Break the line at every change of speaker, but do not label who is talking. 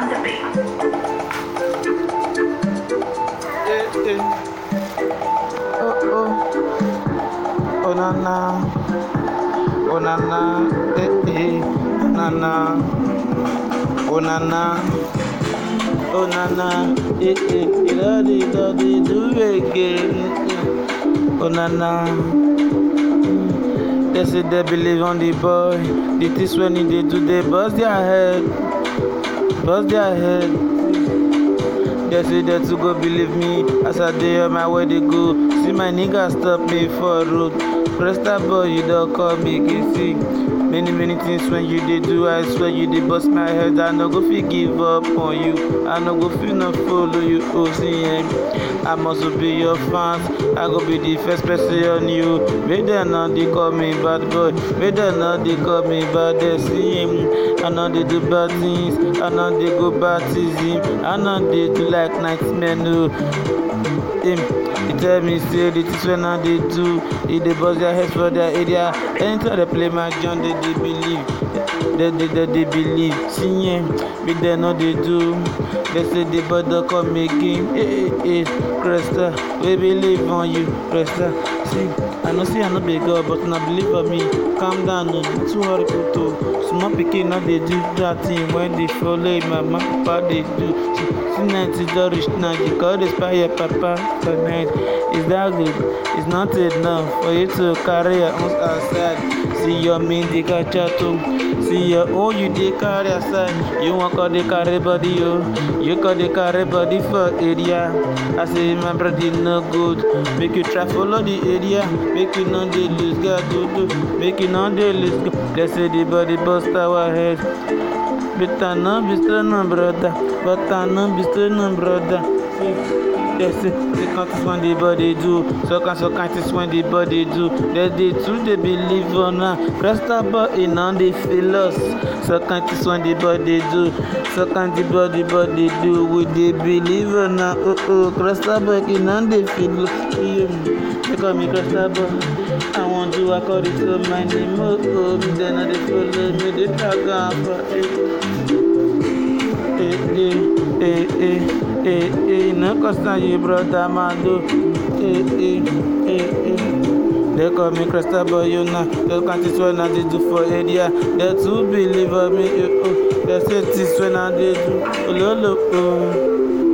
on the beat. Oh, oh. They believe on the boy. This when they do, they bust their head. Bust their head. They say that to go believe me as I dey on my way they go. See my nigga stop me for road. Press that boy, you don't call me kissy. Many many things when you did do, I swear you did bust my head. I no go fit give up on you. I no go fit not follow you. Oh, see, eh. I must be your fans. I go be the first person on you. Make them not they call me bad boy. Make them not they call me bad. Him. I know they do bad things. I know they go baptism. I know they do like nightmare. No. Him. He tell me say the things when I they do. He dey bust their head for their area. Anytime they play my John, they they believe. They they they, they believe. Him. Make them know they do. They say the brother come again. Hey, hey, hey. Cresta, we believe on you. Cresta. See, I know see I no be God, but na believe on me. Calm down, no be too horrible to. Small pikin no dey do that thing when they follow my mama papa dey do. See, night is don reach you dey your papa for night. Is that good? It's not enough for you to carry your own outside. See your dey catch out too. See your own you dey carry aside. You wan come dey carry body oh. you. You come dey carry body for area. I say my brother no good. Make you try follow the area. Make you no dey lose God do. Make you no dey lose God. They say the body bust our head. But I no be still no brother. But I no be still no brother. They say they can't things when the body do. So can so can't things when the body do. They they too they believe on now. Rest about in on the feel us. So can't things when the body do. So can the body body do. We they believe on now. Oh oh. Rest about in on the feel us. They call me Cresta I want to according to my name. Oh oh. They know they follow me. They drag on for it. Eh eh eh eh. Eh, eh, no costa you brother Mando. Eh, eh, eh, eh. They call me Cresta boy, you know. They can't teach when I do for area. They too believe on me, oh. They say this when I do. Oh, lo, lo.